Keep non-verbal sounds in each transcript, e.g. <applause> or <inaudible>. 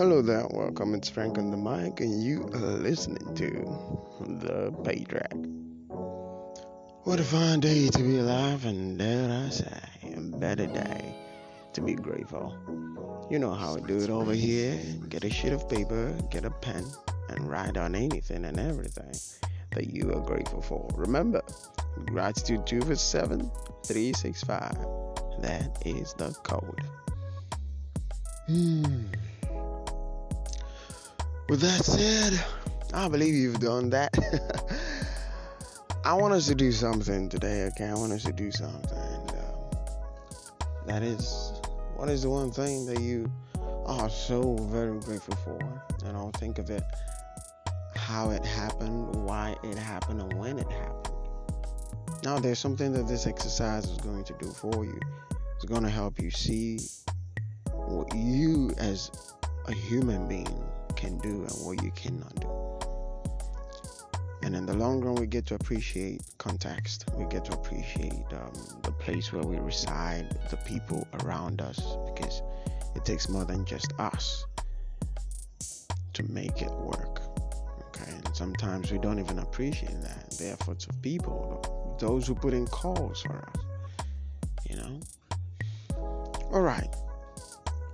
Hello there, welcome. It's Frank on the mic, and you are listening to the Pay Track. What a fine day to be alive, and dare I say, a better day to be grateful. You know how we do it over here. Get a sheet of paper, get a pen, and write on anything and everything that you are grateful for. Remember, gratitude 2 for 7 365. That is the code. Hmm. With that said, I believe you've done that. <laughs> I want us to do something today, okay? I want us to do something. Uh, that is, what is the one thing that you are so very grateful for? And I'll think of it, how it happened, why it happened, and when it happened. Now, there's something that this exercise is going to do for you. It's going to help you see what you as a human being can do and what you cannot do. And in the long run, we get to appreciate context. We get to appreciate um, the place where we reside, the people around us, because it takes more than just us to make it work. Okay, and sometimes we don't even appreciate that the efforts of people, those who put in calls for us. You know. All right.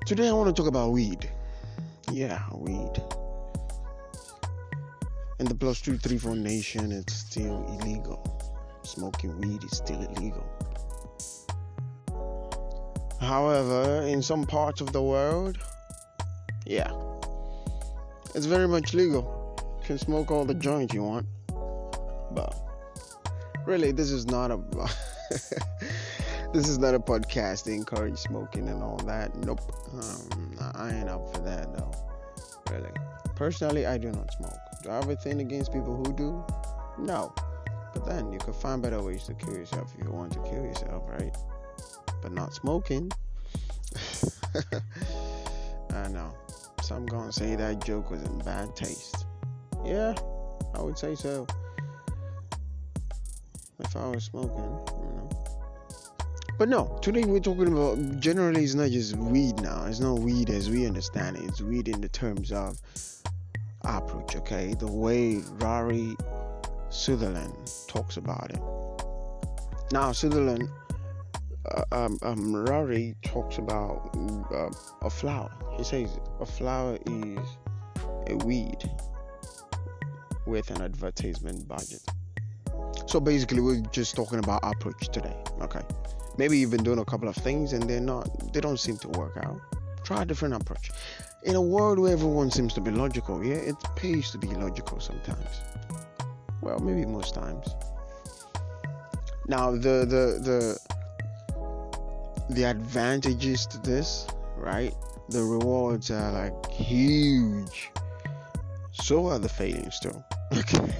Today I want to talk about weed. Yeah, weed. In the plus two three four nation, it's still illegal. Smoking weed is still illegal. However, in some parts of the world, yeah, it's very much legal. You can smoke all the joints you want, but really, this is not a <laughs> this is not a podcast to encourage smoking and all that. Nope, um, I ain't up for that though. Really, personally, I do not smoke. Do I have a thing against people who do? No, but then you can find better ways to kill yourself if you want to kill yourself, right? But not smoking. <laughs> I know. Some gonna say that joke was in bad taste. Yeah, I would say so. If I was smoking, know. But no, today we're talking about generally it's not just weed now. It's not weed as we understand it. It's weed in the terms of approach, okay? The way Rory Sutherland talks about it. Now, Sutherland, uh, um, um, Rory talks about uh, a flower. He says a flower is a weed with an advertisement budget. So basically, we're just talking about approach today, okay? Maybe you've been doing a couple of things and they're not, they don't seem to work out. Try a different approach. In a world where everyone seems to be logical, yeah, it pays to be logical sometimes. Well, maybe most times. Now, the the the the advantages to this, right? The rewards are like huge. So are the failings too. <laughs> Okay.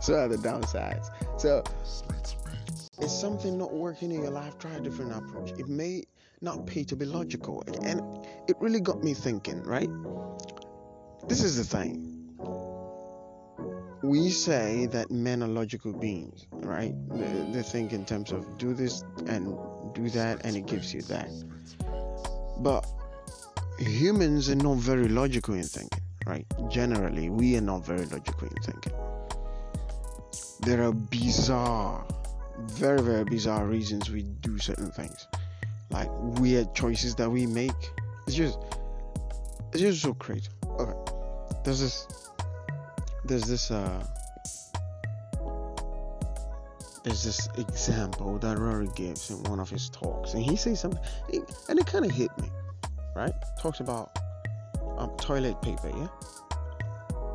so are the downsides. So is something not working in your life? Try a different approach. It may not pay to be logical. And it really got me thinking, right? This is the thing. We say that men are logical beings, right? They, they think in terms of do this and do that, and it gives you that. But humans are not very logical in thinking, right? Generally, we are not very logical in thinking. There are bizarre very very bizarre reasons we do certain things. Like weird choices that we make. It's just it's just so crazy. Okay. There's this there's this uh there's this example that Rory gives in one of his talks and he says something and it kind of hit me right? Talks about um, toilet paper yeah?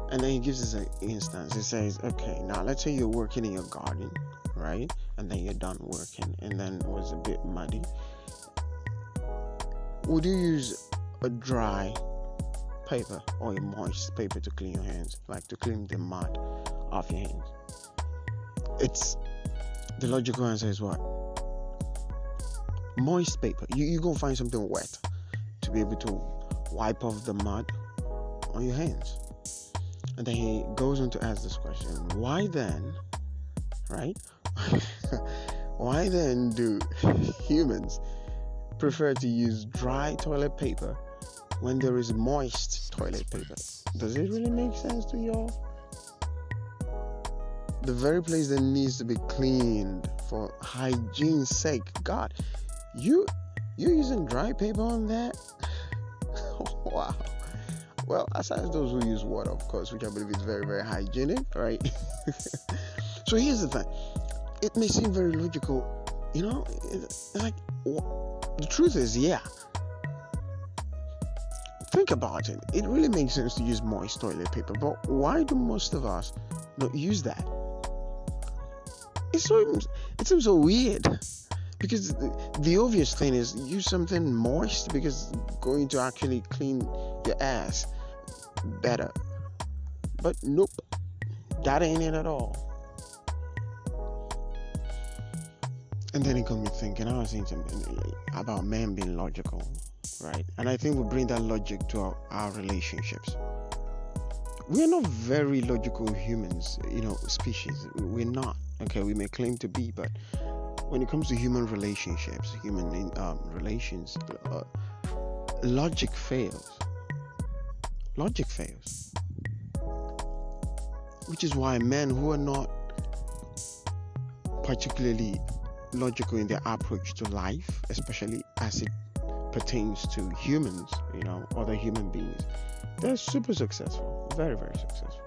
And then he gives us an instance. He says okay now let's say you're working in your garden right? And then you're done working and then it was a bit muddy. Would you use a dry paper or a moist paper to clean your hands? Like to clean the mud off your hands? It's the logical answer is what? Moist paper. You you gonna find something wet to be able to wipe off the mud on your hands. And then he goes on to ask this question why then, right? <laughs> Why then do humans prefer to use dry toilet paper when there is moist toilet paper. Does it really make sense to y'all? The very place that needs to be cleaned for hygiene's sake. God, you you using dry paper on that? <laughs> wow. Well, aside those who use water, of course, which I believe is very, very hygienic, right? <laughs> so here's the thing. It may seem very logical, you know. It's like the truth is, yeah, think about it. It really makes sense to use moist toilet paper, but why do most of us not use that? It's so it seems so weird because the, the obvious thing is use something moist because going to actually clean your ass better. But nope, that ain't it at all. And then it got me thinking. I was saying something about men being logical right? And I think we bring that logic to our, our relationships. We're not very logical humans, you know, species. We're not. Okay, we may claim to be, but when it comes to human relationships, human um, relations, uh, logic fails. Logic fails. Which is why men who are not particularly logical in their approach to life, especially as it pertains to humans, you know, other human beings, they're super successful, very, very successful.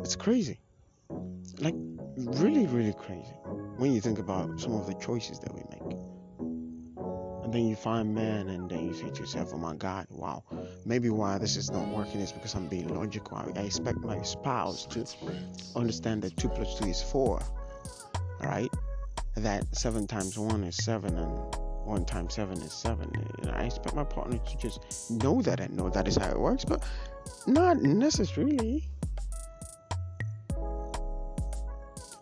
It's crazy. Like, really, really crazy when you think about some of the choices that we make. And then you find men, and then you say to yourself, oh my God, wow, maybe why this is not working is because I'm being logical. I, I expect my spouse to understand that 2 plus 2 is 4, right? That 7 times 1 is 7, and 1 times 7 is 7. And I expect my partner to just know that and know that is how it works, but not necessarily.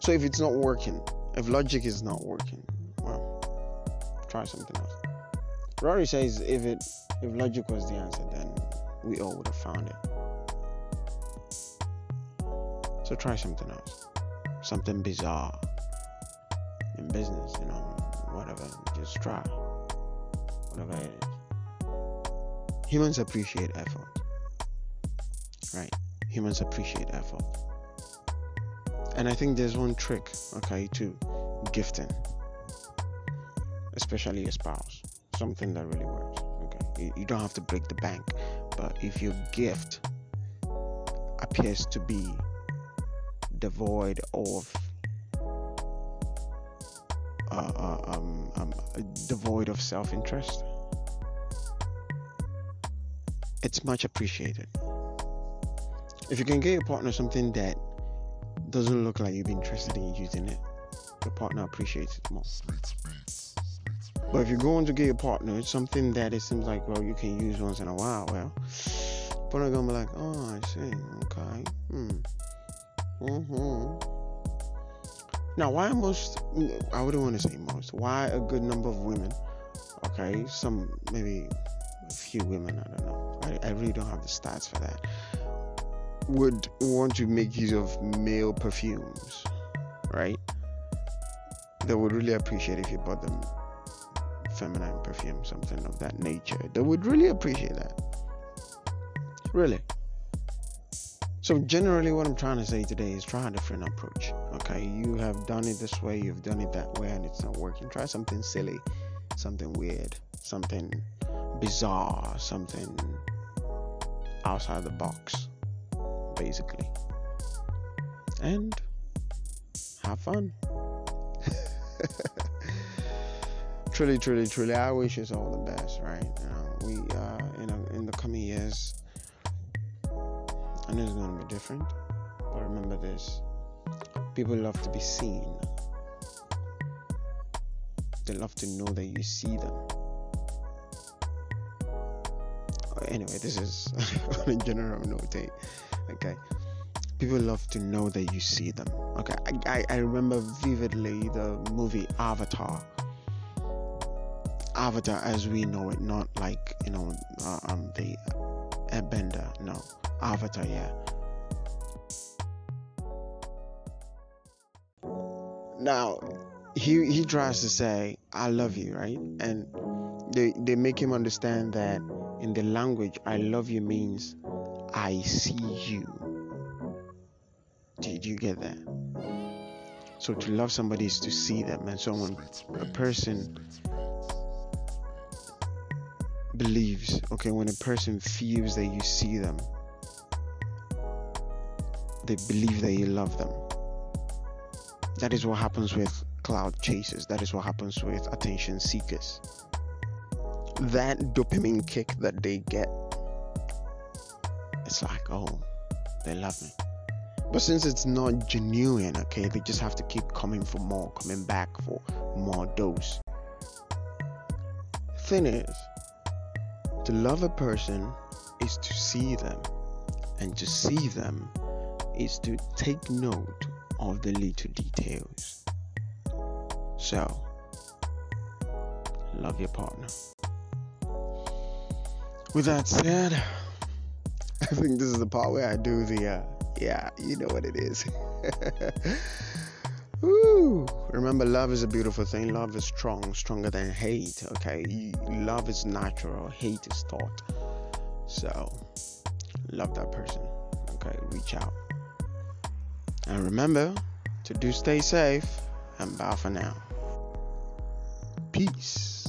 So if it's not working, if logic is not working, well, try something else. Rory says if it if logic was the answer, then we all would have found it. So try something else. Something bizarre. In business, you know, whatever. Just try. Whatever it is. Humans appreciate effort. Right? Humans appreciate effort. And I think there's one trick, okay, to gifting. Especially a spouse. Something that really works you, you don't have to break the bank but if your gift appears to be devoid of uh, uh, um, um, devoid of self-interest it's much appreciated. If you can get your partner something that doesn't look like you've been interested in using it your partner appreciates it more but if you're going to get a partner, it's something that it seems like, well, you can use once in a while. Well, partner gonna be like, oh, I see, okay, hmm, mm-hmm. Now, why most? I wouldn't want to say most. Why a good number of women? Okay, some maybe a few women. I don't know. I, I really don't have the stats for that. Would want to make use of male perfumes, right? They would really appreciate if you bought them feminine perfume, something of that nature. They would really appreciate that. Really. So, generally, what I'm trying to say today is try a different approach. Okay, you have done it this way, you've done it that way, and it's not working. Try something silly, something weird, something bizarre, something outside the box, basically. And have fun. <laughs> truly, truly, truly, I wish us all the best, right? Uh, we, uh, in, a, in the coming years, I know it's going to be different, but remember this people love to be seen, they love to know that you see them. Anyway, this is <laughs> on a general note, eh? okay? People love to know that you see them. Okay, I, I, I remember vividly the movie Avatar Avatar as we know it, not like you know uh, um the Airbender. No, Avatar. Yeah. Now, he he tries to say I love you, right? And they they make him understand that in the language I love you means I see you. Did you get that? So to love somebody is to see them, and so when a person believes, okay, when a person feels that you see them, they believe that you love them. That is what happens with cloud chasers. That is what happens with attention seekers. That dopamine kick that they get, it's like, oh, they love me. But since it's not genuine, okay, they just have to keep coming for more, coming back for more dose. Thing is, to love a person is to see them, and to see them is to take note of the little details. So, love your partner. With that said, <laughs> I think this is the part where I do the, uh, yeah, you know what it is. <laughs> Remember, love is a beautiful thing. Love is strong, stronger than hate. Okay, love is natural, hate is taught. So, love that person. Okay, reach out. And remember to do stay safe and bye for now. Peace.